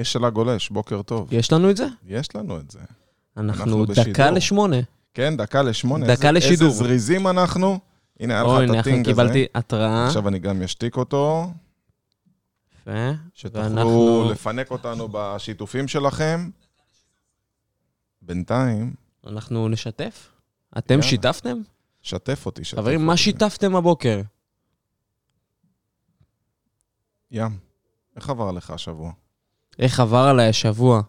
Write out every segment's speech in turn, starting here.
אש על הגולש, בוקר טוב. יש לנו את זה? יש לנו את זה. אנחנו אנחנו דקה בשידור. לשמונה. כן, דקה לשמונה. דקה איזה- לשידור. איזה זריזים אנחנו. הנה, היה אוי, לך את אנחנו הטינג הזה. קיבלתי התראה. עכשיו אני גם אשתיק אותו, יפה. שתוכלו ואנחנו- לפנק אותנו בשיתופים שלכם. בינתיים, אנחנו נשתף? אתם יאללה. שיתפתם? שתף אותי, שתף חברים, מה אותי. שיתפתם הבוקר? ים, איך עבר לך השבוע? איך עבר עליי השבוע?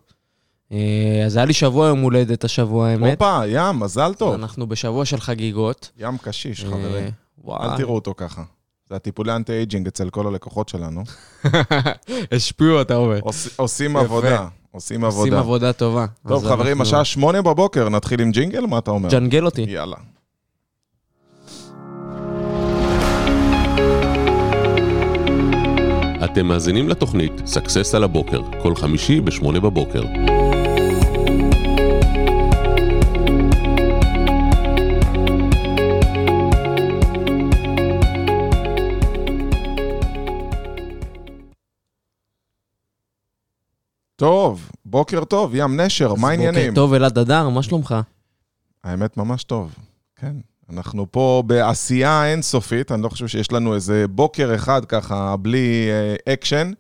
אה, אז היה לי שבוע יום הולדת השבוע, האמת. הופה, ים, מזל טוב. אנחנו בשבוע של חגיגות. ים קשיש, אה, חברים. וואי. אל תראו אותו ככה. זה הטיפולי אנטי-אייג'ינג אצל כל הלקוחות שלנו. השפיעו, אתה אומר. עוש- עושים. עבודה, עושים עושים עבודה. עבודה טובה. טוב, חברים, השעה שמונה בבוקר, נתחיל עם ג'ינגל? מה אתה אומר? ג'נגל אותי. יאללה. אתם מאזינים לתוכנית סאקסס על הבוקר, כל חמישי ב-8 בבוקר. טוב, בוקר טוב, ים נשר, מה העניינים? בוקר טוב, אלעד הדר, מה שלומך? האמת, ממש טוב. כן. אנחנו פה בעשייה אינסופית, אני לא חושב שיש לנו איזה בוקר אחד ככה בלי אה, אקשן.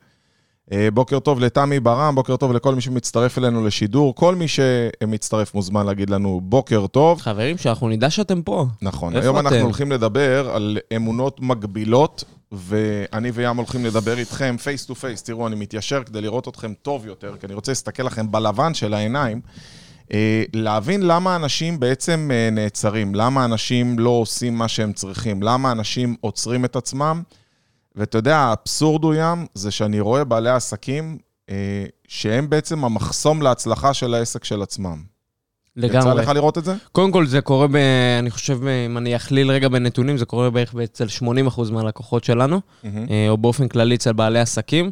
אה, בוקר טוב לתמי ברם, בוקר טוב לכל מי שמצטרף אלינו לשידור. כל מי שמצטרף מוזמן להגיד לנו בוקר טוב. חברים, שאנחנו נדע שאתם פה. נכון, היום אנחנו אתם? הולכים לדבר על אמונות מגבילות, ואני וים הולכים לדבר איתכם face to face. תראו, אני מתיישר כדי לראות אתכם טוב יותר, כי אני רוצה להסתכל לכם בלבן של העיניים. אה, להבין למה אנשים בעצם אה, נעצרים, למה אנשים לא עושים מה שהם צריכים, למה אנשים עוצרים את עצמם. ואתה יודע, האבסורד הוא ים, זה שאני רואה בעלי עסקים אה, שהם בעצם המחסום להצלחה של העסק של עצמם. יצא לגמרי. לך לראות את זה? קודם כל, זה קורה, ב, אני חושב, אם אני אכליל רגע בנתונים, זה קורה בערך אצל 80% מהלקוחות שלנו, אה, או באופן כללי אצל בעלי עסקים.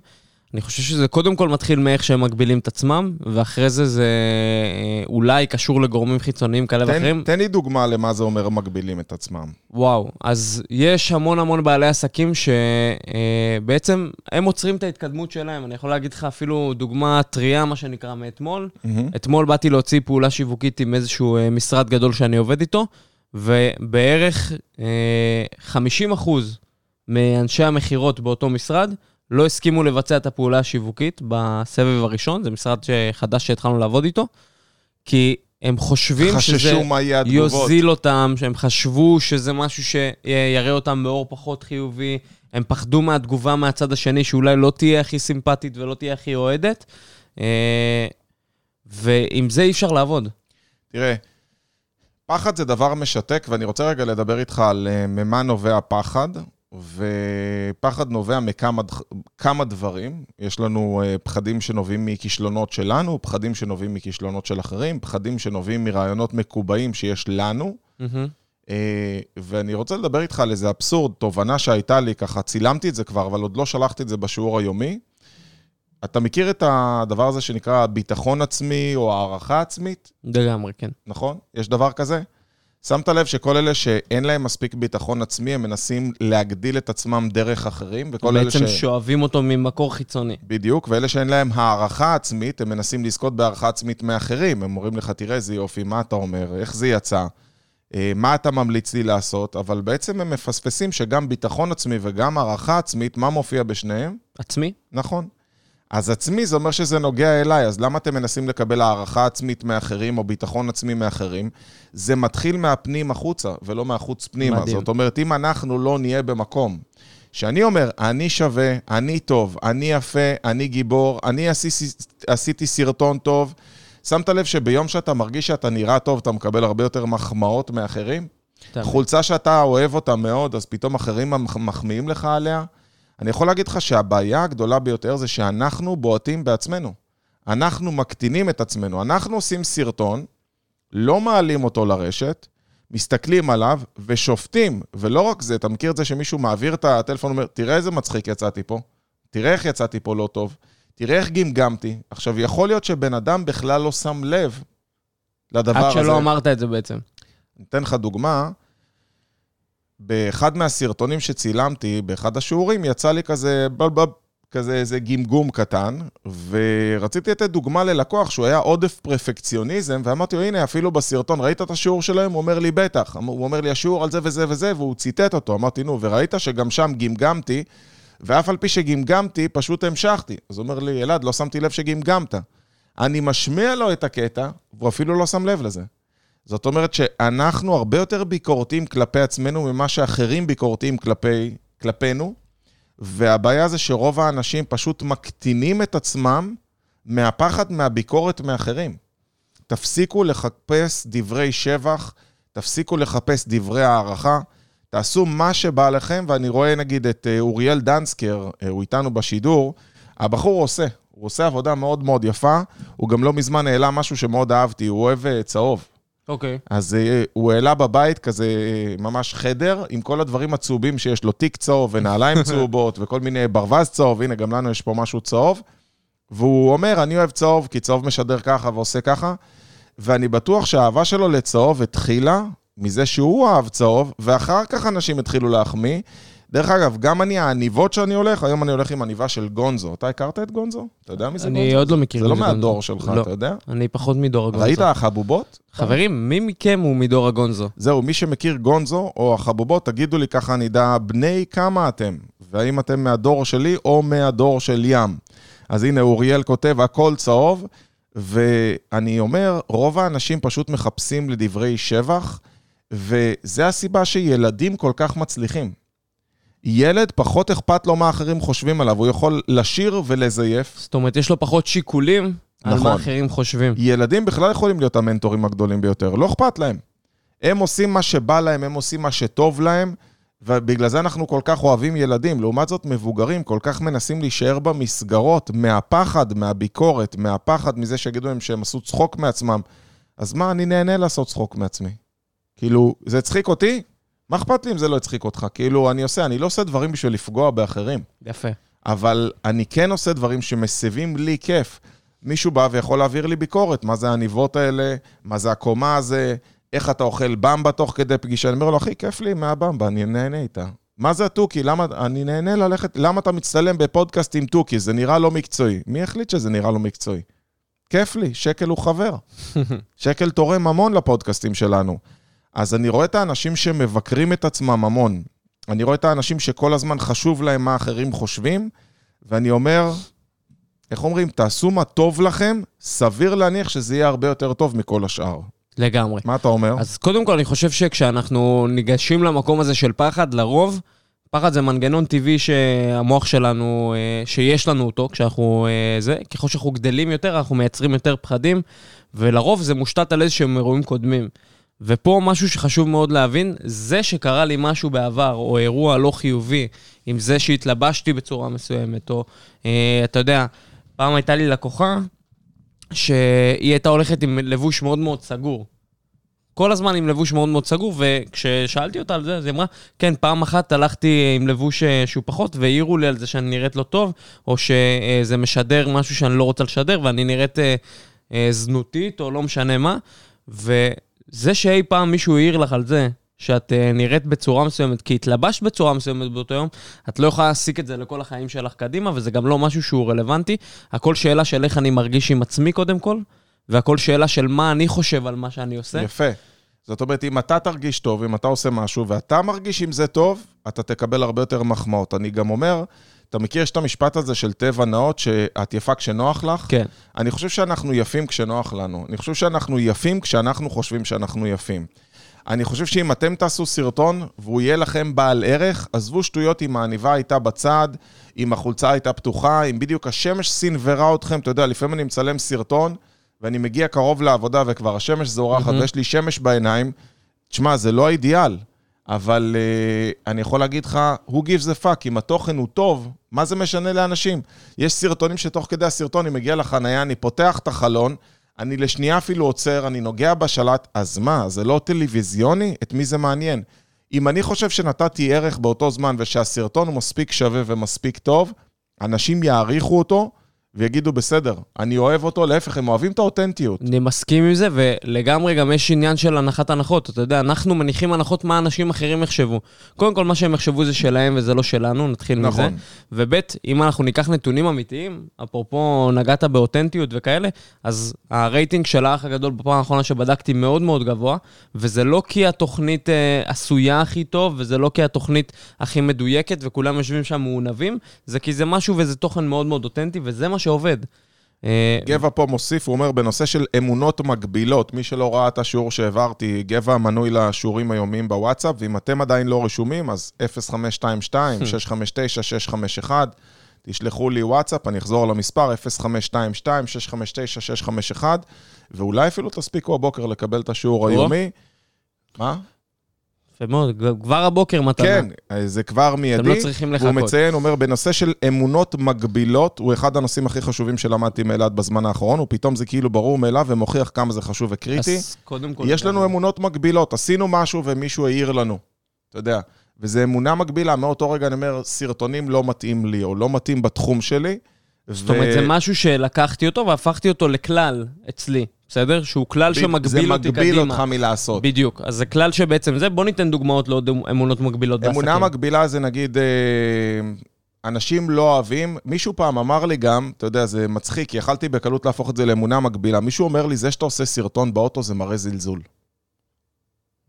אני חושב שזה קודם כל מתחיל מאיך שהם מגבילים את עצמם, ואחרי זה זה אה, אולי קשור לגורמים חיצוניים כאלה תן, ואחרים. תן לי דוגמה למה זה אומר מגבילים את עצמם. וואו, אז יש המון המון בעלי עסקים שבעצם הם עוצרים את ההתקדמות שלהם. אני יכול להגיד לך אפילו דוגמה טריה, מה שנקרא, מאתמול. אתמול באתי להוציא פעולה שיווקית עם איזשהו אה, משרד גדול שאני עובד איתו, ובערך אה, 50% מאנשי המכירות באותו משרד לא הסכימו לבצע את הפעולה השיווקית בסבב הראשון, זה משרד חדש שהתחלנו לעבוד איתו, כי הם חושבים שזה. יוזיל אותם, שהם חשבו שזה משהו שיראה אותם באור פחות חיובי, הם פחדו מהתגובה מהצד השני, שאולי לא תהיה הכי סימפטית ולא תהיה הכי אוהדת, אה, ועם זה אי אפשר לעבוד. תראה, פחד זה דבר משתק, ואני רוצה רגע לדבר איתך על אה, ממה נובע פחד, ופחד נובע מכמה דברים. יש לנו אה, פחדים שנובעים מכישלונות שלנו, פחדים שנובעים מכישלונות של אחרים, פחדים שנובעים מרעיונות מקובעים שיש לנו. אה, ואני רוצה לדבר איתך על איזה אבסורד, תובנה שהייתה לי, ככה צילמתי את זה כבר, אבל עוד לא שלחתי את זה בשיעור היומי. אתה מכיר את הדבר הזה שנקרא ביטחון עצמי או הערכה עצמית? לגמרי, כן. נכון? יש דבר כזה? שמת לב שכל אלה שאין להם מספיק ביטחון עצמי, הם מנסים להגדיל את עצמם דרך אחרים, וכל אלה ש... בעצם שואבים אותו ממקור חיצוני. בדיוק, ואלה שאין להם הערכה עצמית, הם מנסים לזכות בהערכה עצמית מאחרים. הם אומרים לך, תראה איזה יופי, מה אתה אומר, איך זה יצא, אה, מה אתה ממליץ לי לעשות, אבל בעצם הם מפספסים שגם ביטחון עצמי וגם הערכה עצמית, מה מופיע בשניהם? עצמי? נכון. אז עצמי זה אומר שזה נוגע אליי, אז למה אתם מנסים לקבל הערכה עצמית מאחרים או ביטחון עצמי מאחרים? זה מתחיל מהפנים החוצה ולא מהחוץ פנימה. מדהים. זאת אומרת, אם אנחנו לא נהיה במקום שאני אומר, אני שווה, אני טוב, אני יפה, אני גיבור, אני עשיתי, עשיתי סרטון טוב, שמת לב שביום שאתה מרגיש שאתה נראה טוב, אתה מקבל הרבה יותר מחמאות מאחרים? חולצה שאתה אוהב אותה מאוד, אז פתאום אחרים מח- מחמיאים לך עליה? אני יכול להגיד לך שהבעיה הגדולה ביותר זה שאנחנו בועטים בעצמנו. אנחנו מקטינים את עצמנו. אנחנו עושים סרטון, לא מעלים אותו לרשת, מסתכלים עליו ושופטים. ולא רק זה, אתה מכיר את זה שמישהו מעביר את הטלפון ואומר, תראה איזה מצחיק יצאתי פה, תראה איך יצאתי פה לא טוב, תראה איך גמגמתי. עכשיו, יכול להיות שבן אדם בכלל לא שם לב לדבר עד הזה. שלא אמרת את זה בעצם. אני אתן לך דוגמה. באחד מהסרטונים שצילמתי, באחד השיעורים, יצא לי כזה, ב- ב- כזה איזה גמגום קטן, ורציתי לתת דוגמה ללקוח שהוא היה עודף פרפקציוניזם, ואמרתי לו, הנה, אפילו בסרטון, ראית את השיעור שלהם? הוא אומר לי, בטח. הוא אומר לי, השיעור על זה וזה וזה, והוא ציטט אותו. אמרתי, נו, וראית שגם שם גמגמתי, ואף על פי שגמגמתי, פשוט המשכתי. אז הוא אומר לי, אלעד, לא שמתי לב שגמגמת. אני משמיע לו את הקטע, והוא אפילו לא שם לב לזה. זאת אומרת שאנחנו הרבה יותר ביקורתיים כלפי עצמנו ממה שאחרים ביקורתיים כלפי, כלפינו, והבעיה זה שרוב האנשים פשוט מקטינים את עצמם מהפחד מהביקורת מאחרים. תפסיקו לחפש דברי שבח, תפסיקו לחפש דברי הערכה, תעשו מה שבא לכם, ואני רואה נגיד את אה, אוריאל דנסקר, אה, הוא איתנו בשידור, הבחור עושה, הוא עושה עבודה מאוד מאוד יפה, הוא גם לא מזמן העלה משהו שמאוד אהבתי, הוא אוהב אה, צהוב. אוקיי. Okay. אז uh, הוא העלה בבית כזה uh, ממש חדר עם כל הדברים הצהובים שיש לו, תיק צהוב ונעליים צהובות וכל מיני ברווז צהוב, הנה, גם לנו יש פה משהו צהוב. והוא אומר, אני אוהב צהוב, כי צהוב משדר ככה ועושה ככה, ואני בטוח שהאהבה שלו לצהוב התחילה מזה שהוא אהב צהוב, ואחר כך אנשים התחילו להחמיא. דרך אגב, גם אני, העניבות שאני הולך, היום אני הולך עם עניבה של גונזו. אתה הכרת את גונזו? אתה יודע מי זה אני גונזו? עוד לא מכיר זה לא זה גונזו. מהדור שלך, לא. אתה יודע? אני פחות מדור הגונזו. ראית החבובות? חברים, מי מכם הוא מדור הגונזו? זהו, מי שמכיר גונזו או החבובות, תגידו לי ככה נדע בני כמה אתם, והאם אתם מהדור שלי או מהדור של ים. אז הנה, אוריאל כותב, הכל צהוב, ואני אומר, רוב האנשים פשוט מחפשים לדברי שבח, וזה הסיבה שילדים כל כך מצליחים. ילד, פחות אכפת לו מה אחרים חושבים עליו, הוא יכול לשיר ולזייף. זאת אומרת, יש לו פחות שיקולים על נכון. מה אחרים חושבים. ילדים בכלל יכולים להיות המנטורים הגדולים ביותר, לא אכפת להם. הם עושים מה שבא להם, הם עושים מה שטוב להם, ובגלל זה אנחנו כל כך אוהבים ילדים. לעומת זאת, מבוגרים כל כך מנסים להישאר במסגרות, מהפחד, מהביקורת, מהפחד מזה שיגידו להם שהם עשו צחוק מעצמם. אז מה, אני נהנה לעשות צחוק מעצמי. כאילו, זה הצחיק אותי? מה אכפת לי אם זה לא הצחיק אותך? כאילו, אני עושה, אני לא עושה דברים בשביל לפגוע באחרים. יפה. אבל אני כן עושה דברים שמסבים לי כיף. מישהו בא ויכול להעביר לי ביקורת, מה זה העניבות האלה, מה זה הקומה הזה, איך אתה אוכל במבה תוך כדי פגישה. אני אומר לו, אחי, כיף לי מהבמבה, אני נהנה איתה. מה זה התוכי? למה, אני נהנה ללכת, למה אתה מצטלם בפודקאסט עם תוכי? זה נראה לא מקצועי. מי החליט שזה נראה לא מקצועי? כיף לי, שקל הוא חבר. שקל תורם המון לפודקאסטים שלנו. אז אני רואה את האנשים שמבקרים את עצמם המון. אני רואה את האנשים שכל הזמן חשוב להם מה אחרים חושבים, ואני אומר, איך אומרים, תעשו מה טוב לכם, סביר להניח שזה יהיה הרבה יותר טוב מכל השאר. לגמרי. מה אתה אומר? אז קודם כל, אני חושב שכשאנחנו ניגשים למקום הזה של פחד, לרוב, פחד זה מנגנון טבעי שהמוח שלנו, אה, שיש לנו אותו כשאנחנו אה, זה, ככל שאנחנו גדלים יותר, אנחנו מייצרים יותר פחדים, ולרוב זה מושתת על איזשהם אירועים קודמים. ופה משהו שחשוב מאוד להבין, זה שקרה לי משהו בעבר, או אירוע לא חיובי, עם זה שהתלבשתי בצורה מסוימת, או אה, אתה יודע, פעם הייתה לי לקוחה, שהיא הייתה הולכת עם לבוש מאוד מאוד סגור. כל הזמן עם לבוש מאוד מאוד סגור, וכששאלתי אותה על זה, אז היא אמרה, כן, פעם אחת הלכתי עם לבוש אה, שהוא פחות, והעירו לי על זה שאני נראית לא טוב, או שזה משדר משהו שאני לא רוצה לשדר, ואני נראית אה, אה, זנותית, או לא משנה מה. וזה שאי פעם מישהו העיר לך על זה, שאת אה, נראית בצורה מסוימת, כי התלבשת בצורה מסוימת באותו יום, את לא יכולה להסיק את זה לכל החיים שלך קדימה, וזה גם לא משהו שהוא רלוונטי. הכל שאלה של איך אני מרגיש עם עצמי קודם כל, והכל שאלה של מה אני חושב על מה שאני עושה. יפה. זאת אומרת, אם אתה תרגיש טוב, אם אתה עושה משהו ואתה מרגיש עם זה טוב, אתה תקבל הרבה יותר מחמאות. אני גם אומר, אתה מכיר, יש את המשפט הזה של טבע נאות, שאת יפה כשנוח לך? כן. אני חושב שאנחנו יפים כשנוח לנו. אני חושב שאנחנו יפים כשאנחנו חושבים שאנחנו יפים. אני חושב שאם אתם תעשו סרטון והוא יהיה לכם בעל ערך, עזבו שטויות אם העניבה הייתה בצד, אם החולצה הייתה פתוחה, אם בדיוק השמש סינוורה אתכם, אתה יודע, לפעמים אני מצלם סרטון, ואני מגיע קרוב לעבודה וכבר השמש זורחת מהמם. ויש לי שמש בעיניים, תשמע, זה לא האידיאל, אבל uh, אני יכול להגיד לך, who gives a fuck, אם התוכן הוא טוב, מה זה משנה לאנשים? יש סרטונים שתוך כדי הסרטון, אני מגיע לחנייה, אני פותח את החלון, אני לשנייה אפילו עוצר, אני נוגע בשלט, אז מה, זה לא טלוויזיוני? את מי זה מעניין? אם אני חושב שנתתי ערך באותו זמן ושהסרטון הוא מספיק שווה ומספיק טוב, אנשים יעריכו אותו ויגידו, בסדר, אני אוהב אותו, להפך, הם אוהבים את האותנטיות. אני מסכים עם זה, ולגמרי גם יש עניין של הנחת הנחות. אתה יודע, אנחנו מניחים הנחות מה אנשים אחרים יחשבו. קודם כל, מה שהם יחשבו זה שלהם וזה לא שלנו, נתחיל נכון. מזה. וב', אם אנחנו ניקח נתונים אמיתיים, אפרופו נגעת באותנטיות וכאלה, אז הרייטינג של האח הגדול בפעם האחרונה שבדקתי מאוד מאוד גבוה, וזה לא כי התוכנית אה, עשויה הכי טוב, וזה לא כי התוכנית הכי מדויקת, וכולם יושבים שם מעונבים, זה כי זה משהו וזה תוכן מאוד מאוד אותנטי, וזה מה שעובד. אה, גבע פה מוסיף, הוא אומר, בנושא של אמונות מגבילות, מי שלא ראה את השיעור שהעברתי, גבע מנוי לשיעורים היומיים בוואטסאפ, ואם אתם עדיין לא רשומים, אז 0522-659-651, תשלחו לי וואטסאפ, אני אחזור למספר, 0522-659-651, ואולי אפילו תספיקו הבוקר לקבל את השיעור. היומי. מה? יפה מאוד, כבר הבוקר מתנה. כן, זה כבר מיידי. לא צריכים לחכות. מציין, הוא אומר, בנושא של אמונות מגבילות, הוא אחד הנושאים הכי חשובים שלמדתי מאלעד בזמן האחרון, ופתאום זה כאילו ברור מאליו ומוכיח כמה זה חשוב וקריטי. אז קודם כל... יש לנו אמונות מגבילות, עשינו משהו ומישהו העיר לנו, אתה יודע. וזו אמונה מגבילה, מאותו רגע אני אומר, סרטונים לא מתאים לי, או לא מתאים בתחום שלי. זאת אומרת, זה משהו שלקחתי אותו והפכתי אותו לכלל אצלי, בסדר? שהוא כלל שמגביל אותי קדימה. זה מגביל אותך מלעשות. בדיוק. אז זה כלל שבעצם זה, בוא ניתן דוגמאות לעוד אמונות מגבילות בעסקים. אמונה מגבילה זה נגיד, אה, אנשים לא אוהבים, מישהו פעם אמר לי גם, אתה יודע, זה מצחיק, יכלתי בקלות להפוך את זה לאמונה מגבילה. מישהו אומר לי, זה שאתה עושה סרטון באוטו זה מראה זלזול.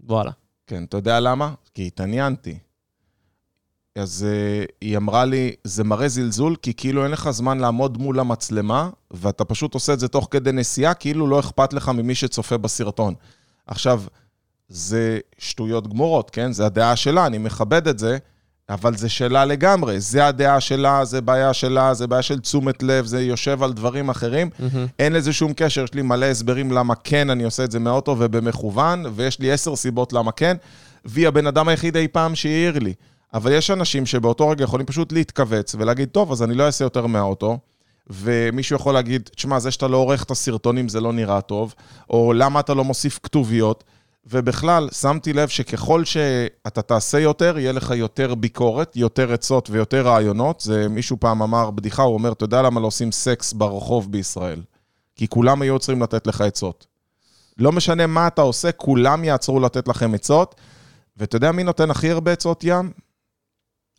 וואלה. כן, אתה יודע למה? כי התעניינתי. אז uh, היא אמרה לי, זה מראה זלזול, כי כאילו אין לך זמן לעמוד מול המצלמה, ואתה פשוט עושה את זה תוך כדי נסיעה, כאילו לא אכפת לך ממי שצופה בסרטון. עכשיו, זה שטויות גמורות, כן? זה הדעה שלה, אני מכבד את זה, אבל זה שאלה לגמרי. זה הדעה שלה, זה בעיה שלה, זה בעיה של תשומת לב, זה יושב על דברים אחרים. אין לזה שום קשר, יש לי מלא הסברים למה כן אני עושה את זה מהאוטו ובמכוון, ויש לי עשר סיבות למה כן, והיא הבן אדם היחיד אי פעם שהעיר לי. אבל יש אנשים שבאותו רגע יכולים פשוט להתכווץ ולהגיד, טוב, אז אני לא אעשה יותר מהאוטו. ומישהו יכול להגיד, תשמע, זה שאתה לא עורך את הסרטונים זה לא נראה טוב, או למה אתה לא מוסיף כתוביות. ובכלל, שמתי לב שככל שאתה תעשה יותר, יהיה לך יותר ביקורת, יותר עצות ויותר רעיונות. זה מישהו פעם אמר בדיחה, הוא אומר, אתה יודע למה לא עושים סקס ברחוב בישראל? כי כולם היו עוצרים לתת לך עצות. לא משנה מה אתה עושה, כולם יעצרו לתת לכם עצות. ואתה יודע מי נותן הכי הרבה עצות ים?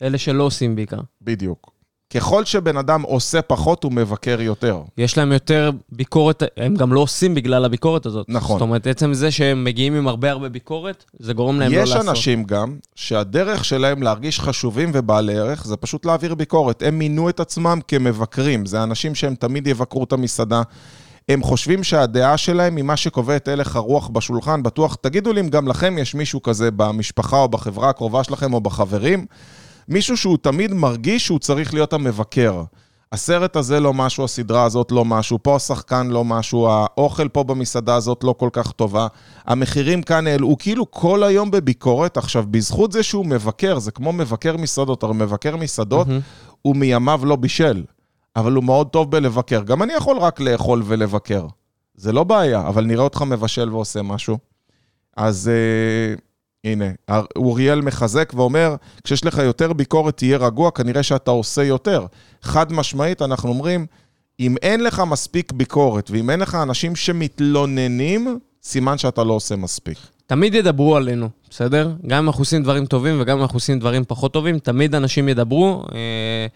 אלה שלא עושים בעיקר. בדיוק. ככל שבן אדם עושה פחות, הוא מבקר יותר. יש להם יותר ביקורת, הם גם לא עושים בגלל הביקורת הזאת. נכון. זאת אומרת, עצם זה שהם מגיעים עם הרבה הרבה ביקורת, זה גורם להם לא יש לעשות. אנשים גם, שהדרך שלהם להרגיש חשובים ובעלי ערך, זה פשוט להעביר ביקורת. הם מינו את עצמם כמבקרים. זה אנשים שהם תמיד יבקרו את המסעדה. הם חושבים שהדעה שלהם היא מה שקובע את הלך הרוח בשולחן. בטוח, תגידו לי אם גם לכם יש מישהו כזה במשפחה או בחברה הקרובה שלכם או בחברים. מישהו שהוא תמיד מרגיש שהוא צריך להיות המבקר. הסרט הזה לא משהו, הסדרה הזאת לא משהו, פה השחקן לא משהו, האוכל פה במסעדה הזאת לא כל כך טובה, המחירים כאן העלו, הוא כאילו כל היום בביקורת. עכשיו, בזכות זה שהוא מבקר, זה כמו מבקר מסעדות, הרי מבקר מסעדות, mm-hmm. הוא מימיו לא בישל, אבל הוא מאוד טוב בלבקר. גם אני יכול רק לאכול ולבקר. זה לא בעיה, אבל נראה אותך מבשל ועושה משהו. אז... Uh, הנה, אוריאל מחזק ואומר, כשיש לך יותר ביקורת, תהיה רגוע, כנראה שאתה עושה יותר. חד משמעית, אנחנו אומרים, אם אין לך מספיק ביקורת, ואם אין לך אנשים שמתלוננים, סימן שאתה לא עושה מספיק. תמיד ידברו עלינו, בסדר? גם אם אנחנו עושים דברים טובים וגם אם אנחנו עושים דברים פחות טובים, תמיד אנשים ידברו. אה,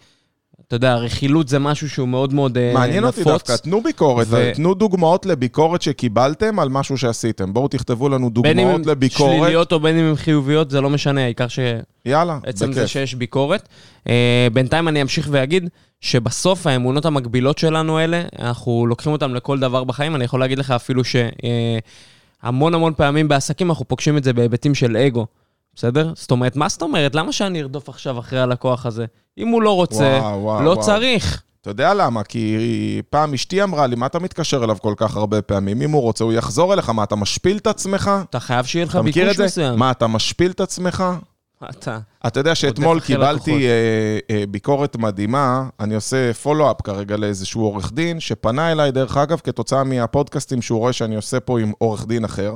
אתה יודע, רכילות זה משהו שהוא מאוד מאוד נפוץ. מעניין אותי דווקא, תנו ביקורת, ו... תנו דוגמאות לביקורת שקיבלתם על משהו שעשיתם. בואו תכתבו לנו דוגמאות לביקורת. בין אם הן שליליות או בין אם הן חיוביות, זה לא משנה, העיקר ש... יאללה, עצם זה שיש ביקורת. Uh, בינתיים אני אמשיך ואגיד שבסוף האמונות המקבילות שלנו האלה, אנחנו לוקחים אותן לכל דבר בחיים. אני יכול להגיד לך אפילו שהמון המון פעמים בעסקים אנחנו פוגשים את זה בהיבטים של אגו. בסדר? זאת אומרת, מה זאת אומרת? למה שאני ארדוף עכשיו אחרי הלקוח הזה? אם הוא לא רוצה, וואו, וואו, לא וואו. צריך. אתה יודע למה? כי פעם אשתי אמרה לי, מה אתה מתקשר אליו כל כך הרבה פעמים? אם הוא רוצה, הוא יחזור אליך. מה, אתה משפיל את עצמך? אתה חייב שיהיה לך את ביקוש זה? מסוים. מה, אתה משפיל את עצמך? אתה. אתה יודע שאתמול קיבלתי. אה, אה, ביקורת מדהימה, אני עושה פולו-אפ כרגע לאיזשהו עורך דין, שפנה אליי, דרך אגב, כתוצאה מהפודקאסטים שהוא רואה שאני עושה פה עם עורך דין אחר,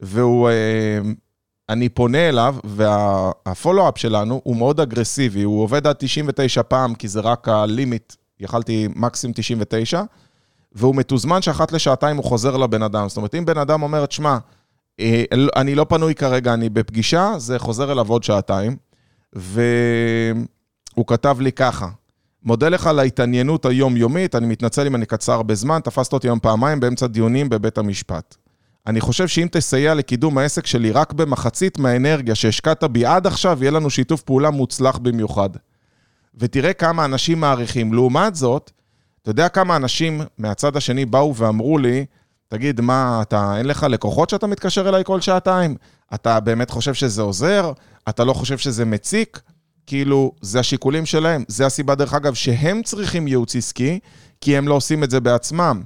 והוא... אה, אני פונה אליו, והפולו-אפ שלנו הוא מאוד אגרסיבי, הוא עובד עד 99 פעם, כי זה רק הלימיט יכלתי מקסימום 99, והוא מתוזמן שאחת לשעתיים הוא חוזר לבן אדם. זאת אומרת, אם בן אדם אומר, תשמע, אה, אני לא פנוי כרגע, אני בפגישה, זה חוזר אליו עוד שעתיים. והוא כתב לי ככה, מודה לך על ההתעניינות היומיומית, אני מתנצל אם אני קצר בזמן, תפסת אותי היום פעמיים באמצע דיונים בבית המשפט. אני חושב שאם תסייע לקידום העסק שלי רק במחצית מהאנרגיה שהשקעת בי עד עכשיו, יהיה לנו שיתוף פעולה מוצלח במיוחד. ותראה כמה אנשים מעריכים. לעומת זאת, אתה יודע כמה אנשים מהצד השני באו ואמרו לי, תגיד, מה, אתה, אין לך לקוחות שאתה מתקשר אליי כל שעתיים? אתה באמת חושב שזה עוזר? אתה לא חושב שזה מציק? כאילו, זה השיקולים שלהם. זה הסיבה, דרך אגב, שהם צריכים ייעוץ עסקי, כי הם לא עושים את זה בעצמם.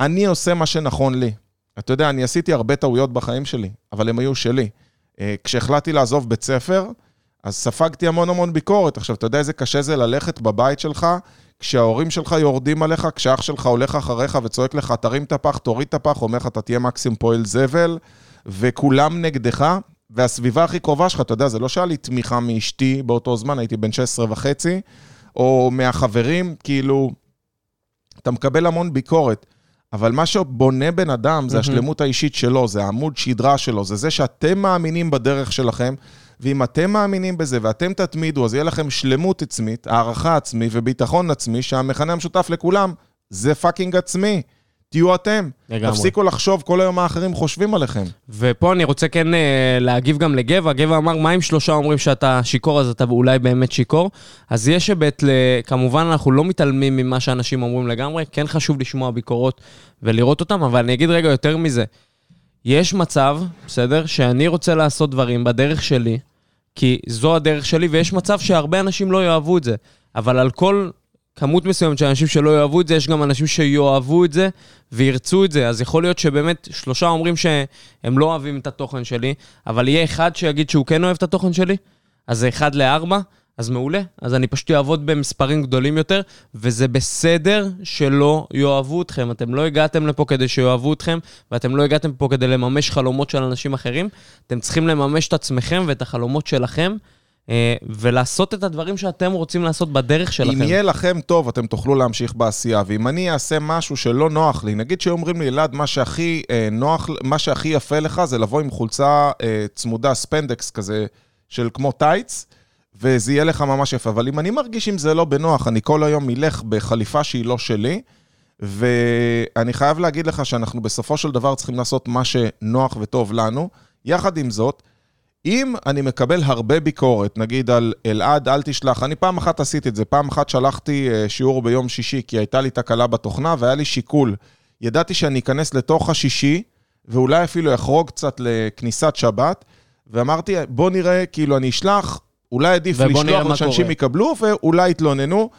אני עושה מה שנכון לי. אתה יודע, אני עשיתי הרבה טעויות בחיים שלי, אבל הם היו שלי. אה, כשהחלטתי לעזוב בית ספר, אז ספגתי המון המון ביקורת. עכשיו, אתה יודע איזה קשה זה ללכת בבית שלך, כשההורים שלך יורדים עליך, כשאח שלך הולך אחריך וצועק לך, תרים את הפח, תוריד את הפח, אומר לך, אתה תהיה מקסימום פועל זבל, וכולם נגדך, והסביבה הכי קרובה שלך, אתה יודע, זה לא שהיה לי תמיכה מאשתי באותו זמן, הייתי בן 16 וחצי, או מהחברים, כאילו, אתה מקבל המון ביקורת. אבל מה שבונה בן אדם זה השלמות האישית שלו, זה העמוד שדרה שלו, זה זה שאתם מאמינים בדרך שלכם, ואם אתם מאמינים בזה ואתם תתמידו, אז יהיה לכם שלמות עצמית, הערכה עצמי וביטחון עצמי, שהמכנה המשותף לכולם זה פאקינג עצמי. תהיו אתם. לגמרי. תפסיקו לחשוב כל היום האחרים חושבים עליכם. ופה אני רוצה כן אה, להגיב גם לגבע. גבע אמר, מה אם שלושה אומרים שאתה שיכור, אז אתה אולי באמת שיכור? אז יש היבט, כמובן אנחנו לא מתעלמים ממה שאנשים אומרים לגמרי, כן חשוב לשמוע ביקורות ולראות אותם, אבל אני אגיד רגע יותר מזה. יש מצב, בסדר, שאני רוצה לעשות דברים בדרך שלי, כי זו הדרך שלי, ויש מצב שהרבה אנשים לא יאהבו את זה. אבל על כל כמות מסוימת של אנשים שלא יאהבו את זה, יש גם אנשים שיאהבו את זה וירצו את זה. אז יכול להיות שבאמת שלושה אומרים שהם לא אוהבים את התוכן שלי, אבל יהיה אחד שיגיד שהוא כן אוהב את התוכן שלי, אז זה אחד לארבע, אז מעולה. אז אני פשוט אעבוד במספרים גדולים יותר, וזה בסדר שלא יאהבו אתכם. אתם לא הגעתם לפה כדי שיאהבו אתכם, ואתם לא הגעתם פה כדי לממש חלומות של אנשים אחרים. אתם צריכים לממש את עצמכם ואת החלומות שלכם. אה, ולעשות את הדברים שאתם רוצים לעשות בדרך שלכם. אם יהיה לכם טוב, אתם תוכלו להמשיך בעשייה, ואם אני אעשה משהו שלא נוח לי, נגיד שאומרים לי, אלעד, מה שהכי אה, נוח, מה שהכי יפה לך זה לבוא עם חולצה אה, צמודה, ספנדקס כזה, של כמו טייץ, וזה יהיה לך ממש יפה. אבל אם אני מרגיש עם זה לא בנוח, אני כל היום אלך בחליפה שהיא לא שלי, ואני חייב להגיד לך שאנחנו בסופו של דבר צריכים לעשות מה שנוח וטוב לנו. יחד עם זאת, אם אני מקבל הרבה ביקורת, נגיד על אלעד, אל תשלח, אני פעם אחת עשיתי את זה, פעם אחת שלחתי אה, שיעור ביום שישי, כי הייתה לי תקלה בתוכנה והיה לי שיקול. ידעתי שאני אכנס לתוך השישי, ואולי אפילו אחרוג קצת לכניסת שבת, ואמרתי, בוא נראה, כאילו אני אשלח, אולי עדיף לשלוח שאנשים יקבלו, ואולי יתלוננו.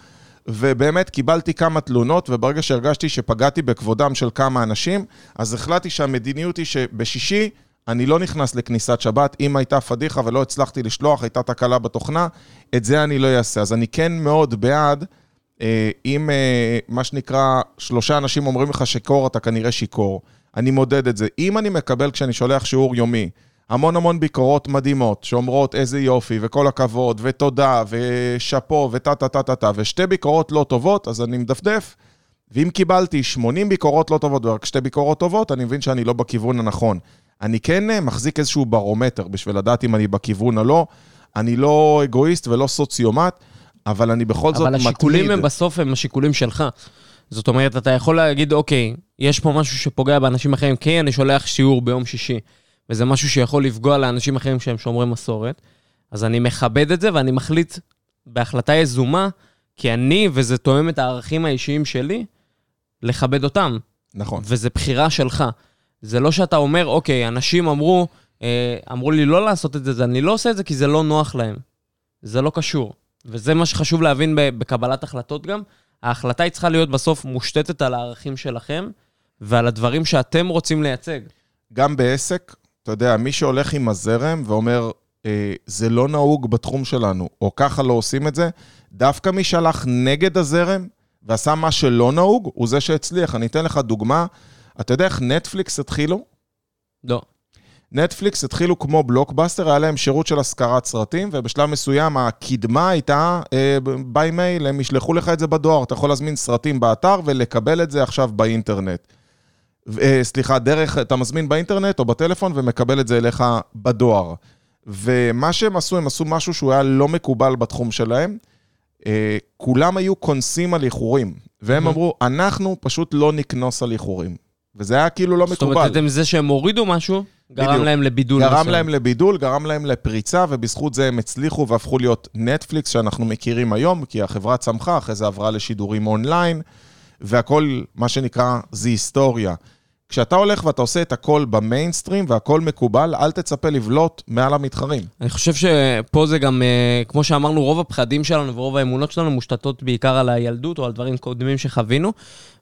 ובאמת קיבלתי כמה תלונות, וברגע שהרגשתי שפגעתי בכבודם של כמה אנשים, אז החלטתי שהמדיניות היא שבשישי אני לא נכנס לכניסת שבת, אם הייתה פדיחה ולא הצלחתי לשלוח, הייתה תקלה בתוכנה, את זה אני לא אעשה. אז אני כן מאוד בעד, אה, אם אה, מה שנקרא, שלושה אנשים אומרים לך שיכור, אתה כנראה שיכור. אני מודד את זה. אם אני מקבל כשאני שולח שיעור יומי, המון המון ביקורות מדהימות, שאומרות איזה יופי, וכל הכבוד, ותודה, ושאפו, וטה טה טה טה טה, ושתי ביקורות לא טובות, אז אני מדפדף. ואם קיבלתי 80 ביקורות לא טובות ורק שתי ביקורות טובות, אני מבין שאני לא בכיוון הנכון. אני כן אה, מחזיק איזשהו ברומטר בשביל לדעת אם אני בכיוון או לא. אני לא אגואיסט ולא סוציומט, אבל אני בכל זאת מתמיד. אבל השיקולים הם בסוף הם השיקולים שלך. זאת אומרת, אתה יכול להגיד, אוקיי, יש פה משהו שפוגע באנשים אחרים, כן, אני שולח שיעור ביום שישי, וזה משהו שיכול לפגוע לאנשים אחרים שהם שומרי מסורת, אז אני מכבד את זה ואני מחליט בהחלטה יזומה, כי אני, וזה תואם את הערכים האישיים שלי, לכבד אותם. נכון. וזה בחירה שלך. זה לא שאתה אומר, אוקיי, אנשים אמרו, אה, אמרו לי לא לעשות את זה, אז אני לא עושה את זה כי זה לא נוח להם. זה לא קשור. וזה מה שחשוב להבין בקבלת החלטות גם. ההחלטה היא צריכה להיות בסוף מושתתת על הערכים שלכם ועל הדברים שאתם רוצים לייצג. גם בעסק, אתה יודע, מי שהולך עם הזרם ואומר, אה, זה לא נהוג בתחום שלנו, או ככה לא עושים את זה, דווקא מי שהלך נגד הזרם ועשה מה שלא נהוג, הוא זה שהצליח. אני אתן לך דוגמה. אתה יודע איך נטפליקס התחילו? לא. נטפליקס התחילו כמו בלוקבאסטר, היה להם שירות של השכרת סרטים, ובשלב מסוים הקדמה הייתה אה, by mail, הם ישלחו לך את זה בדואר, אתה יכול להזמין סרטים באתר ולקבל את זה עכשיו באינטרנט. אה, סליחה, דרך, אתה מזמין באינטרנט או בטלפון ומקבל את זה אליך בדואר. ומה שהם עשו, הם עשו משהו שהוא היה לא מקובל בתחום שלהם. אה, כולם היו קונסים על איחורים, והם Mhm. אמרו, אנחנו פשוט לא נקנוס על איחורים. וזה היה כאילו לא זאת מקובל. אומרת, אתם זה שהם הורידו משהו, גרם בדיוק. להם לבידול. גרם מסוים. להם לבידול, גרם להם לפריצה, ובזכות זה הם הצליחו והפכו להיות נטפליקס שאנחנו מכירים היום, כי החברה צמחה, אחרי זה עברה לשידורים אונליין, והכל, מה שנקרא, זה היסטוריה. כשאתה הולך ואתה עושה את הכל במיינסטרים והכל מקובל, אל תצפה לבלוט מעל המתחרים. אני חושב שפה זה גם, אה, כמו שאמרנו, רוב הפחדים שלנו ורוב האמונות שלנו מושתתות בעיקר על הילדות או על דברים קודמים שחווינו.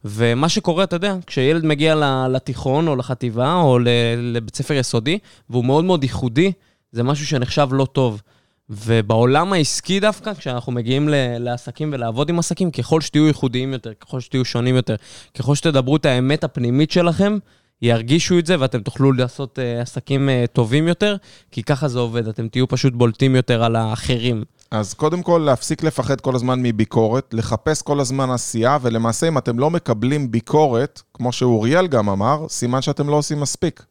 ומה שקורה, אתה יודע, כשילד מגיע לתיכון או לחטיבה או לבית ספר יסודי, והוא מאוד מאוד ייחודי, זה משהו שנחשב לא טוב. ובעולם העסקי דווקא, כשאנחנו מגיעים ל- לעסקים ולעבוד עם עסקים, ככל שתהיו ייחודיים יותר, ככל שתהיו שונים יותר, ככל שתדברו את האמת הפנימית שלכם, ירגישו את זה ואתם תוכלו לעשות uh, עסקים uh, טובים יותר, כי ככה זה עובד, אתם תהיו פשוט בולטים יותר על האחרים. אז קודם כל, להפסיק לפחד כל הזמן מביקורת, לחפש כל הזמן עשייה, ולמעשה, אם אתם לא מקבלים ביקורת, כמו שאוריאל גם אמר, סימן שאתם לא עושים מספיק.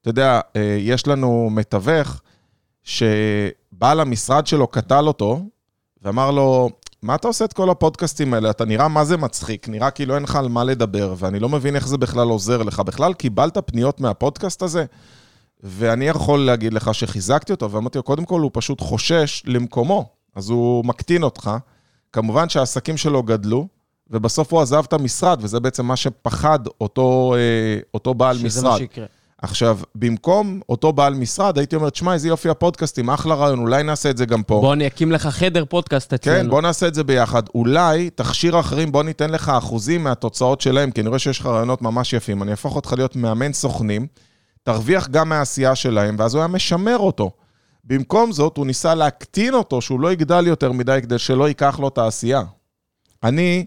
אתה יודע, אה, יש לנו מתווך שבעל המשרד שלו קטל אותו, ואמר לו, מה אתה עושה את כל הפודקאסטים האלה? אתה נראה מה זה מצחיק, נראה כאילו אין לך על מה לדבר, ואני לא מבין איך זה בכלל עוזר לך. בכלל קיבלת פניות מהפודקאסט הזה? ואני יכול להגיד לך שחיזקתי אותו, ואמרתי לו, קודם כל, הוא פשוט חושש למקומו, אז הוא מקטין אותך. כמובן שהעסקים שלו גדלו, ובסוף הוא עזב את המשרד, וזה בעצם מה שפחד אותו, אה, אותו בעל שזה משרד. מה שיקרה. עכשיו, במקום אותו בעל משרד, הייתי אומר, תשמע, איזה יופי הפודקאסטים, אחלה רעיון, אולי נעשה את זה גם פה. בוא אני אקים לך חדר פודקאסט אצלנו. כן, בוא נעשה את זה ביחד. אולי תכשיר אחרים, בוא ניתן לך אחוזים מהתוצאות שלהם, כי אני רואה שיש לך רעיונות ממש יפים. אני אהפוך אותך להיות מאמן סוכנים, תרוויח גם מהעשייה שלהם, ואז הוא היה משמר אותו. במקום זאת, הוא ניסה להקטין אותו, שהוא לא יגדל יותר מדי, כדי שלא ייקח לו את העשייה. אני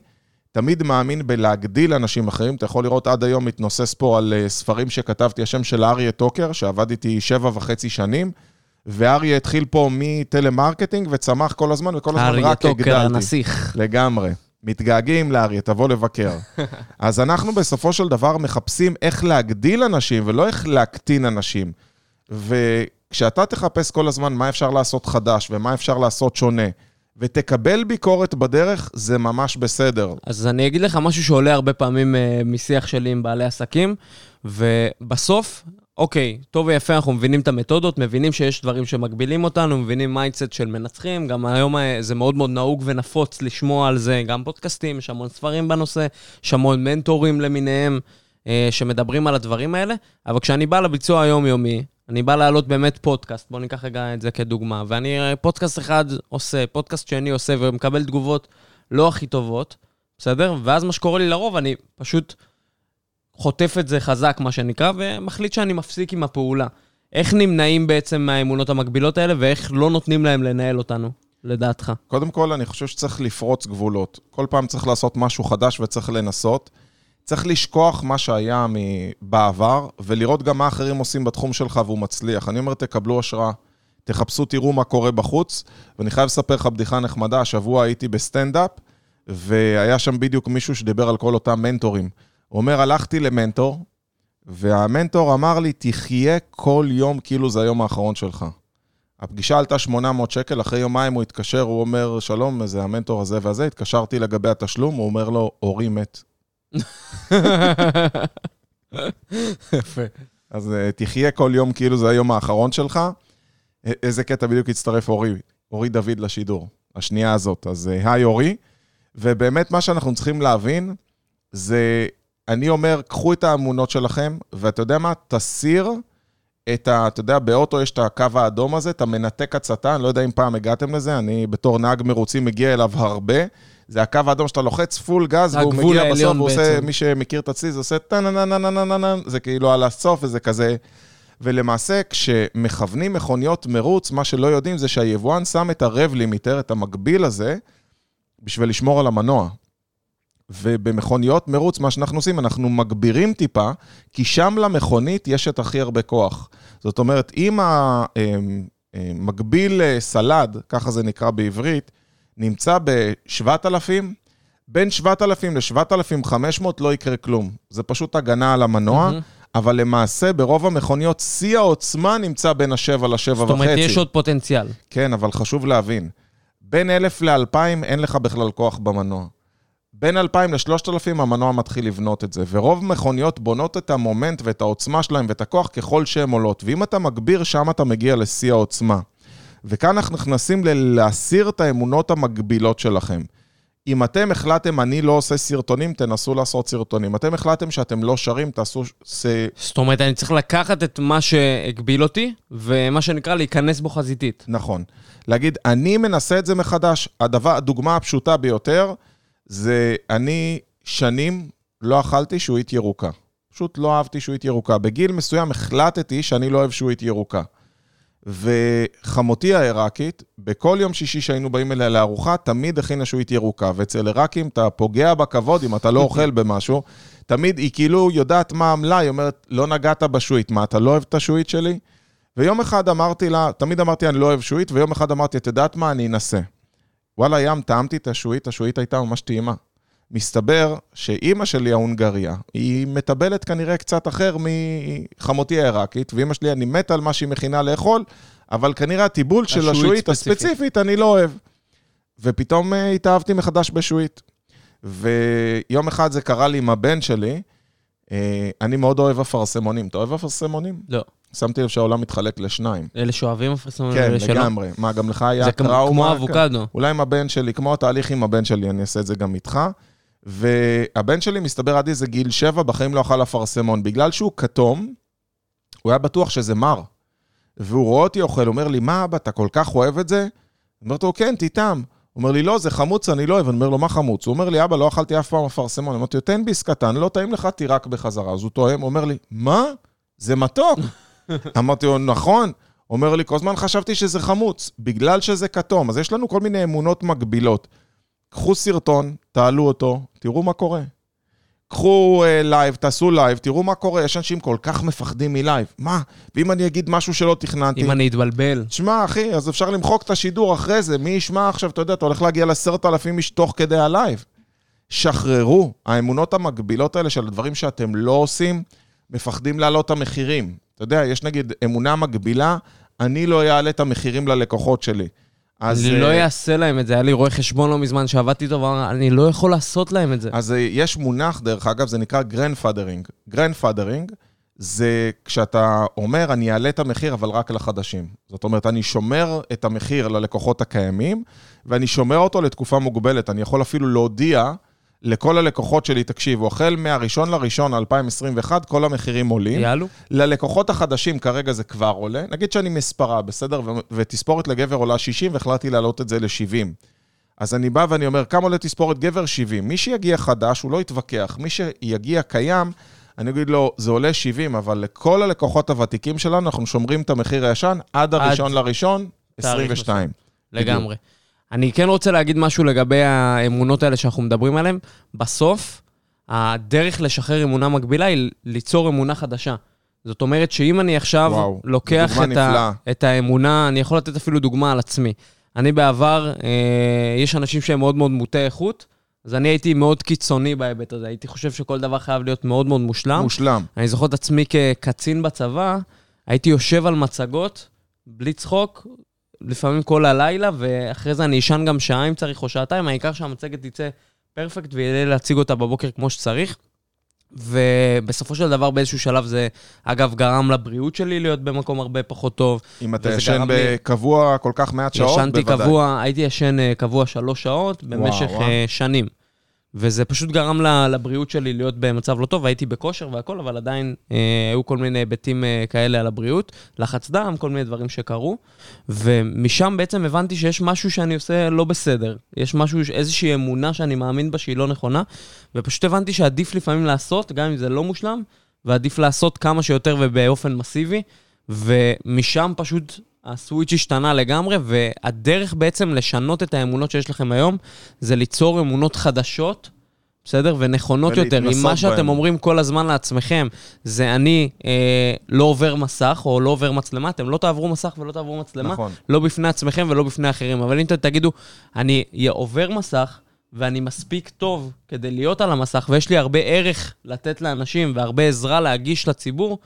תמיד מאמין בלהגדיל אנשים אחרים. אתה יכול לראות עד היום מתנוסס פה על אה, ספרים שכתבתי, השם של אריה טוקר, שעבד איתי שבע וחצי שנים, ואריה התחיל פה מטלמרקטינג וצמח כל הזמן, וכל הזמן אריה רק טוקר, הגדלתי. הנסיך. לגמרי. מתגעגעים לאריה, תבוא לבקר. אז אנחנו בסופו של דבר מחפשים איך להגדיל אנשים ולא איך להקטין אנשים. וכשאתה תחפש כל הזמן מה אפשר לעשות חדש ומה אפשר לעשות שונה, ותקבל ביקורת בדרך, זה ממש בסדר. אז אני אגיד לך משהו שעולה הרבה פעמים אה, משיח שלי עם בעלי עסקים, ובסוף, אוקיי, טוב ויפה, אנחנו מבינים את המתודות, מבינים שיש דברים שמגבילים אותנו, מבינים mindset של מנצחים, גם היום אה, זה מאוד מאוד נהוג ונפוץ לשמוע על זה, גם פודקאסטים, יש המון ספרים בנושא, יש המון מנטורים למיניהם אה, שמדברים על הדברים האלה, אבל כשאני בא לביצוע היומיומי, אני בא להעלות באמת פודקאסט, בואו ניקח רגע את זה כדוגמה, ואני אה, פודקאסט אחד עושה, פודקאסט שני עושה ומקבל תגובות לא הכי טובות, בסדר? ואז מה שקורה לי לרוב, אני פשוט חוטף את זה חזק, מה שנקרא, ומחליט שאני מפסיק עם הפעולה. איך נמנעים בעצם מהאמונות המקבילות האלה, ואיך לא נותנים להם לנהל אותנו, לדעתך? קודם כל, אני חושב שצריך לפרוץ גבולות. כל פעם צריך לעשות משהו חדש וצריך לנסות. צריך לשכוח מה שהיה בעבר, ולראות גם מה אחרים עושים בתחום שלך והוא מצליח. אני אומר, תקבלו השראה, תחפשו, תראו מה קורה בחוץ. ואני חייב לספר לך בדיחה נחמדה, השבוע הייתי בסטנדאפ, והיה שם בדיוק מישהו שדיבר על כל אותם מנטורים. הוא אומר, הלכתי למנטור, והמנטור אמר לי, תחיה כל יום כאילו זה היום האחרון שלך. הפגישה עלתה 800 שקל, אחרי יומיים הוא התקשר, הוא אומר, שלום, זה המנטור הזה והזה, התקשרתי לגבי התשלום, הוא אומר לו, אורי מת. יפה. אז uh, תחיה כל יום כאילו זה היום האחרון שלך. איזה קטע בדיוק הצטרף אורי, אורי דוד לשידור, השנייה הזאת. אז uh, היי אורי, ובאמת מה שאנחנו צריכים להבין, זה, אני אומר, קחו את האמונות שלכם, ואתה יודע מה? תסיר את ה... אתה יודע, באוטו יש את הקו האדום הזה, אתה מנתק הצתה, אני לא יודע אם פעם הגעתם לזה, אני בתור נהג מרוצים מגיע אליו הרבה. זה הקו האדום שאתה לוחץ פול גז, והוא מגיע בסוף, הוא עושה. מי שמכיר את הצי, זה עושה טה-נה-נה-נה-נה-נה, זה כאילו על הסוף, וזה כזה... ולמעשה, כשמכוונים מכוניות מרוץ, מה שלא יודעים זה שהיבואן שם את הרב לימיטר, את המקביל הזה, בשביל לשמור על המנוע. ובמכוניות מרוץ, מה שאנחנו עושים, אנחנו מגבירים טיפה, כי שם למכונית יש את הכי הרבה כוח. זאת אומרת, אם המקביל סלד, ככה זה נקרא בעברית, נמצא ב-7,000, בין 7,000 ל-7,500 לא יקרה כלום. זה פשוט הגנה על המנוע, mm-hmm. אבל למעשה ברוב המכוניות שיא העוצמה נמצא בין ה-7 ל-7.5. זאת אומרת, יש עוד פוטנציאל. כן, אבל חשוב להבין, בין 1,000 ל-2,000 אין לך בכלל כוח במנוע. בין 2,000 ל-3,000 המנוע מתחיל לבנות את זה, ורוב מכוניות בונות את המומנט ואת העוצמה שלהם ואת הכוח ככל שהן עולות, ואם אתה מגביר, שם אתה מגיע לשיא העוצמה. וכאן אנחנו נכנסים להסיר את האמונות המגבילות שלכם. אם אתם החלטתם, אני לא עושה סרטונים, תנסו לעשות סרטונים. אתם החלטתם שאתם לא שרים, תעשו... ס... זאת אומרת, אני צריך לקחת את מה שהגביל אותי, ומה שנקרא להיכנס בו חזיתית. נכון. להגיד, אני מנסה את זה מחדש. הדבר, הדוגמה הפשוטה ביותר, זה אני שנים לא אכלתי שועית ירוקה. פשוט לא אהבתי שועית ירוקה. בגיל מסוים החלטתי שאני לא אוהב שועית ירוקה. וחמותי העיראקית, בכל יום שישי שהיינו באים אליה לארוחה, תמיד הכינה שועית ירוקה. ואצל עיראקים אתה פוגע בכבוד אם אתה לא אוכל במשהו. תמיד היא כאילו יודעת מה העמלה, היא אומרת, לא נגעת בשועית, מה, אתה לא אוהב את השועית שלי? ויום אחד אמרתי לה, תמיד אמרתי, אני לא אוהב שועית, ויום אחד אמרתי, את יודעת מה, אני אנסה. וואלה, ים, טעמתי את השועית, השועית הייתה ממש טעימה. מסתבר שאימא שלי ההונגריה, היא מטבלת כנראה קצת אחר מחמותי העיראקית, ואימא שלי, אני מת על מה שהיא מכינה לאכול, אבל כנראה הטיבול של השועית הספציפית, אני לא אוהב. ופתאום uh, התאהבתי מחדש בשועית. ויום אחד זה קרה לי עם הבן שלי, uh, אני מאוד אוהב אפרסמונים. אתה אוהב אפרסמונים? לא. שמתי לב שהעולם מתחלק לשניים. אלה שאוהבים אפרסמונים כן, לגמרי. מה, גם לך היה טראומה? זה כמו אבוקדו. אולי עם הבן שלי, כמו התהליך עם הבן שלי, אני אעשה את זה גם איתך. והבן שלי, מסתבר עד איזה גיל שבע, בחיים לא אכל אפרסמון. בגלל שהוא כתום, הוא היה בטוח שזה מר. והוא רואה אותי אוכל, אומר לי, מה אבא, אתה כל כך אוהב את זה? אני אומר לו, כן, תטעם. הוא אומר לי, לא, זה חמוץ, אני לא אוהב. אני אומר לו, מה חמוץ? הוא אומר לי, אבא, לא אכלתי אף פעם אפרסמון. אמרתי לו, תן ביס קטן, לא טעים לך, תירק בחזרה. אז הוא טועם, אומר לי, מה? זה מתוק. אמרתי לו, נכון. אומר לי, כל הזמן חשבתי שזה חמוץ, בגלל שזה כתום. אז יש לנו כל מיני אמונות מגבילות. קחו סרטון, תעלו אותו, תראו מה קורה. קחו לייב, אה, תעשו לייב, תראו מה קורה. יש אנשים כל כך מפחדים מלייב. מה? ואם אני אגיד משהו שלא תכננתי... אם אני אתבלבל. תשמע, אחי, אז אפשר למחוק את השידור אחרי זה. מי ישמע עכשיו, אתה יודע, אתה הולך להגיע לעשרת אלפים איש תוך כדי הלייב. שחררו. האמונות המגבילות האלה של הדברים שאתם לא עושים, מפחדים להעלות את המחירים. אתה יודע, יש נגיד אמונה מגבילה, אני לא אעלה את המחירים ללקוחות שלי. אז... אני לא אה, אעשה להם את זה. היה לי רואה חשבון לא מזמן שעבדתי איתו, ואמר, אני לא יכול לעשות להם את זה. אז אה, יש מונח, דרך אגב, זה נקרא grandfathering. grandfathering זה כשאתה אומר, אני אעלה את המחיר, אבל רק לחדשים. זאת אומרת, אני שומר את המחיר ללקוחות הקיימים, ואני שומר אותו לתקופה מוגבלת. אני יכול אפילו להודיע לכל הלקוחות שלי, תקשיבו, החל מהראשון לראשון 2021, כל המחירים עולים. יעלו. ללקוחות החדשים כרגע זה כבר עולה. נגיד שאני מספרה, בסדר? ותספורת לגבר עולה 60, והחלטתי להעלות את זה ל-70. אז אני בא ואני אומר, כמה עולה תספורת גבר? 70. מי שיגיע חדש, הוא לא יתווכח. מי שיגיע קיים, אני אגיד לו, זה עולה 70, אבל לכל הלקוחות הוותיקים שלנו, אנחנו שומרים את המחיר הישן עד הראשון לראשון, 22. לגמרי. אני כן רוצה להגיד משהו לגבי האמונות האלה שאנחנו מדברים עליהן. בסוף, הדרך לשחרר אמונה מקבילה היא ליצור אמונה חדשה. זאת אומרת שאם אני עכשיו וואו, לוקח את, ה, את האמונה, אני יכול לתת אפילו דוגמה על עצמי. אני בעבר, אה, יש אנשים שהם מאוד מאוד מוטי איכות, אז אני הייתי מאוד קיצוני בהיבט הזה. הייתי חושב שכל דבר חייב להיות מאוד מאוד מושלם. מושלם. אני זוכר את עצמי כקצין בצבא, הייתי יושב על מצגות, בלי צחוק, לפעמים כל הלילה, ואחרי זה אני אשן גם שעה אם צריך, או שעתיים, העיקר שהמצגת תצא פרפקט ויהיה להציג אותה בבוקר כמו שצריך. ובסופו של דבר באיזשהו שלב זה, אגב, גרם לבריאות שלי להיות במקום הרבה פחות טוב. אם אתה ישן בקבוע לי... כל כך מעט שעות, בוודאי. ישנתי קבוע, הייתי ישן אה, קבוע שלוש שעות במשך וואו, וואו. אה, שנים. וזה פשוט גרם לבריאות שלי להיות במצב לא טוב, והייתי בכושר והכל, אבל עדיין אה, היו כל מיני היבטים אה, כאלה על הבריאות, לחץ דם, כל מיני דברים שקרו, ומשם בעצם הבנתי שיש משהו שאני עושה לא בסדר. יש משהו, איזושהי אמונה שאני מאמין בה שהיא לא נכונה, ופשוט הבנתי שעדיף לפעמים לעשות, גם אם זה לא מושלם, ועדיף לעשות כמה שיותר ובאופן מסיבי, ומשם פשוט הסוויץ' השתנה לגמרי, והדרך בעצם לשנות את האמונות שיש לכם היום, זה ליצור אמונות חדשות, בסדר? ונכונות יותר. אם ולהתנסות מה שאתם בהם. אומרים כל הזמן לעצמכם, זה אני אה, לא עובר מסך או לא עובר מצלמה, אתם לא תעברו מסך ולא תעברו מצלמה, נכון. לא בפני עצמכם ולא בפני אחרים. אבל אם אתם תגידו, אני עובר מסך, ואני מספיק טוב כדי להיות על המסך, ויש לי הרבה ערך לתת לאנשים והרבה עזרה להגיש לציבור,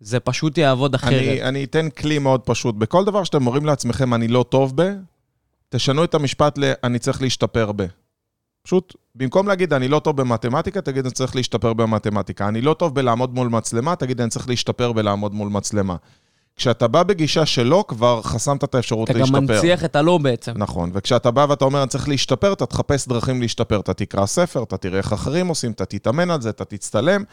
זה פשוט יעבוד אחרת. אני, אני אתן כלי מאוד פשוט. בכל דבר שאתם אומרים לעצמכם, אני לא טוב ב, תשנו את המשפט ל, אני צריך להשתפר ב. פשוט, במקום להגיד, אני לא טוב במתמטיקה, תגיד, אני צריך להשתפר במתמטיקה. אני לא טוב בלעמוד מול מצלמה, תגיד, אני צריך להשתפר בלעמוד מול מצלמה. כשאתה בא בגישה שלא, כבר חסמת את האפשרות אתה להשתפר. גם מנציח את הלא בעצם. נכון, וכשאתה בא ואתה אומר, אני צריך להשתפר, אתה תחפש דרכים להשתפר. אתה תקרא ספר, אתה תראה איך אחרים עושים, אתה תתאמן על זה, אתה תצטלם,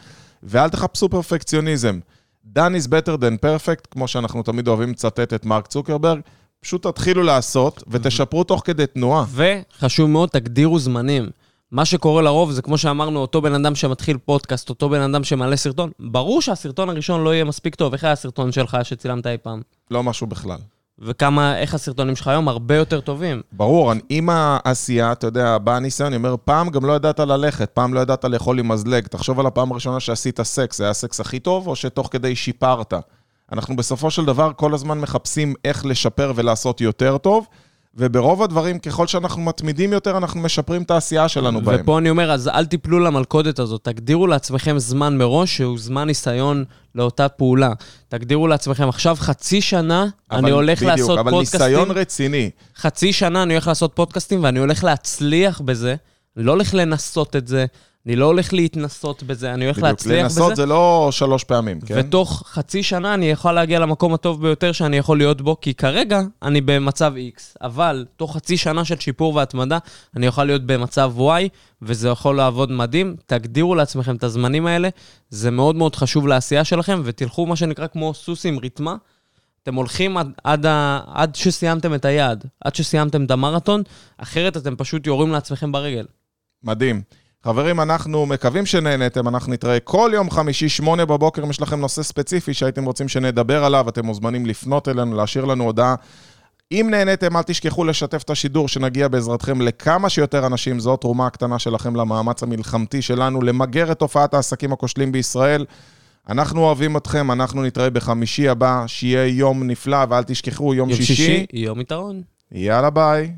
ואל תחפשו פרפקציוניזם. Done is better than perfect, כמו שאנחנו תמיד אוהבים לצטט את מרק צוקרברג, פשוט תתחילו לעשות ותשפרו תוך כדי תנועה. וחשוב מאוד, תגדירו זמנים. מה שקורה לרוב זה כמו שאמרנו, אותו בן אדם שמתחיל פודקאסט, אותו בן אדם שמעלה סרטון, ברור שהסרטון הראשון לא יהיה מספיק טוב. איך היה הסרטון שלך שצילמת אי פעם? לא משהו בכלל. וכמה, איך הסרטונים שלך היום הרבה יותר טובים. ברור, עם העשייה, אתה יודע, בא הניסיון, אני אומר, פעם גם לא ידעת ללכת, פעם לא ידעת לאכול עם מזלג. תחשוב על הפעם הראשונה שעשית סקס, זה היה הסקס הכי טוב, או שתוך כדי שיפרת? אנחנו בסופו של דבר כל הזמן מחפשים איך לשפר ולעשות יותר טוב, וברוב הדברים, ככל שאנחנו מתמידים יותר, אנחנו משפרים את העשייה שלנו בהם. ופה אני אומר, אז אל תיפלו למלכודת הזאת, תגדירו לעצמכם זמן מראש, שהוא זמן ניסיון לאותה פעולה. תגדירו לעצמכם, עכשיו חצי שנה אני אבל- הולך בדיוק, לעשות אבל פודקאסטים. ניסיון רציני. חצי שנה אני הולך לעשות פודקאסטים ואני הולך להצליח בזה. לא הולך לנסות את זה, אני לא הולך להתנסות בזה, אני הולך בדיוק, להצליח לנסות בזה. זה לא שלוש פעמים, כן? ותוך חצי שנה אני יכול להגיע למקום הטוב ביותר שאני יכול להיות בו, כי כרגע אני במצב X, אבל תוך חצי שנה של שיפור והתמדה, אני יכול להיות במצב Y, וזה יכול לעבוד מדהים. תגדירו לעצמכם את הזמנים האלה, זה מאוד מאוד חשוב לעשייה שלכם, ותלכו מה שנקרא כמו סוס עם ריתמה. אתם הולכים עד, עד, ה, עד שסיימתם את היעד, עד שסיימתם את המרתון, אחרת אתם פשוט יורים לעצמכם ברגל. מדהים. חברים, אנחנו מקווים שנהנתם, אנחנו נתראה כל יום חמישי, שמונה בבוקר, אם יש לכם נושא ספציפי שהייתם רוצים שנדבר עליו, אתם מוזמנים לפנות אלינו, להשאיר לנו הודעה. אם נהניתם, אל תשכחו לשתף את השידור, שנגיע בעזרתכם לכמה שיותר אנשים. זו התרומה הקטנה שלכם למאמץ המלחמתי שלנו למגר את תופעת העסקים הכושלים בישראל. אנחנו אוהבים אתכם, אנחנו נתראה בחמישי הבא, שיהיה יום נפלא, ואל תשכחו, יום, יום שישי. שישי, יום יתרון. יאללה ביי.